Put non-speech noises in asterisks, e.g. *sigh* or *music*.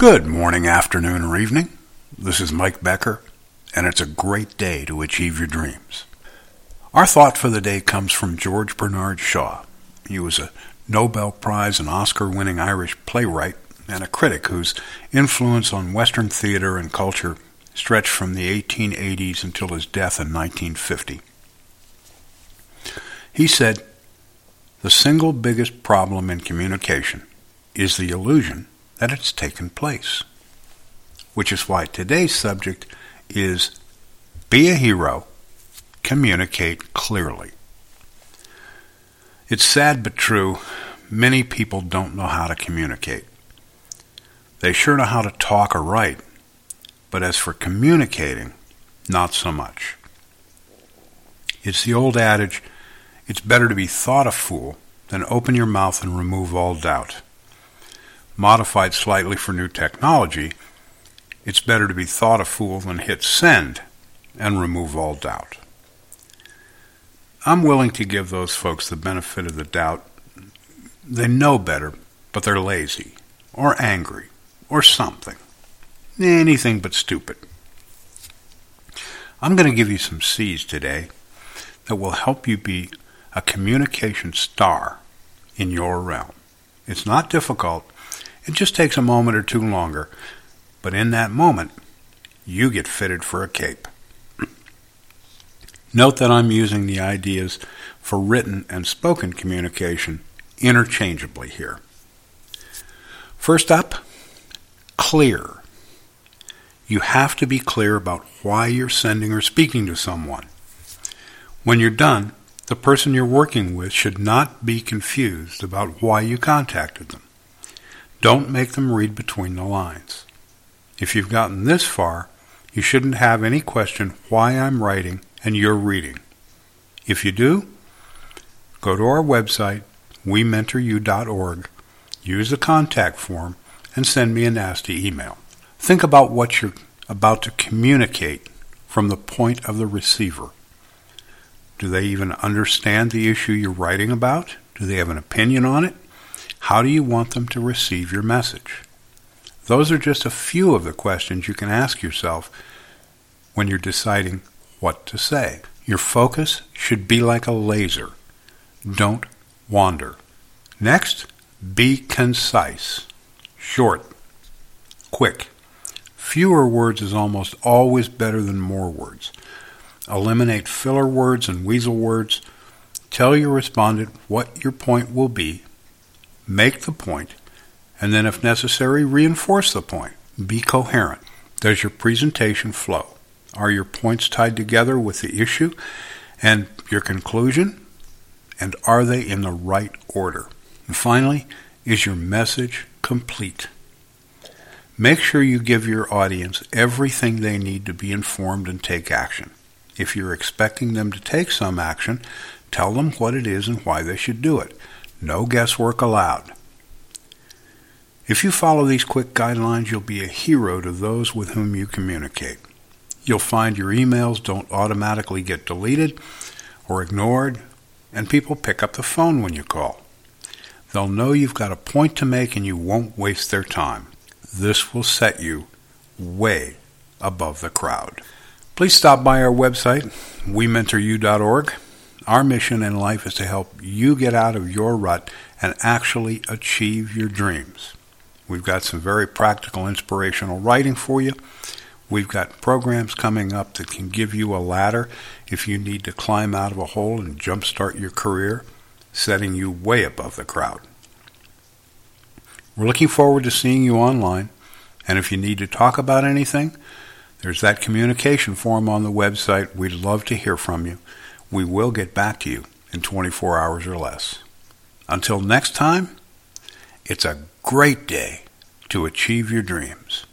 Good morning, afternoon, or evening. This is Mike Becker, and it's a great day to achieve your dreams. Our thought for the day comes from George Bernard Shaw. He was a Nobel Prize and Oscar winning Irish playwright and a critic whose influence on Western theater and culture stretched from the 1880s until his death in 1950. He said, The single biggest problem in communication is the illusion that it's taken place. Which is why today's subject is Be a Hero, Communicate Clearly. It's sad but true, many people don't know how to communicate. They sure know how to talk or write, but as for communicating, not so much. It's the old adage it's better to be thought a fool than open your mouth and remove all doubt. Modified slightly for new technology, it's better to be thought a fool than hit send and remove all doubt. I'm willing to give those folks the benefit of the doubt. They know better, but they're lazy, or angry, or something. Anything but stupid. I'm going to give you some C's today that will help you be a communication star in your realm. It's not difficult. It just takes a moment or two longer. But in that moment, you get fitted for a cape. *clears throat* Note that I'm using the ideas for written and spoken communication interchangeably here. First up, clear. You have to be clear about why you're sending or speaking to someone. When you're done, the person you're working with should not be confused about why you contacted them. Don't make them read between the lines. If you've gotten this far, you shouldn't have any question why I'm writing and you're reading. If you do, go to our website, wementoryou.org, use the contact form, and send me a nasty email. Think about what you're about to communicate from the point of the receiver. Do they even understand the issue you're writing about? Do they have an opinion on it? How do you want them to receive your message? Those are just a few of the questions you can ask yourself when you're deciding what to say. Your focus should be like a laser. Don't wander. Next, be concise. Short. Quick. Fewer words is almost always better than more words. Eliminate filler words and weasel words. Tell your respondent what your point will be. Make the point, and then, if necessary, reinforce the point. Be coherent. Does your presentation flow? Are your points tied together with the issue and your conclusion? And are they in the right order? And finally, is your message complete? Make sure you give your audience everything they need to be informed and take action. If you're expecting them to take some action, tell them what it is and why they should do it. No guesswork allowed. If you follow these quick guidelines, you'll be a hero to those with whom you communicate. You'll find your emails don't automatically get deleted or ignored, and people pick up the phone when you call. They'll know you've got a point to make and you won't waste their time. This will set you way above the crowd. Please stop by our website, wementoryou.org. Our mission in life is to help you get out of your rut and actually achieve your dreams. We've got some very practical, inspirational writing for you. We've got programs coming up that can give you a ladder if you need to climb out of a hole and jumpstart your career, setting you way above the crowd. We're looking forward to seeing you online, and if you need to talk about anything, there's that communication form on the website. We'd love to hear from you. We will get back to you in 24 hours or less. Until next time, it's a great day to achieve your dreams.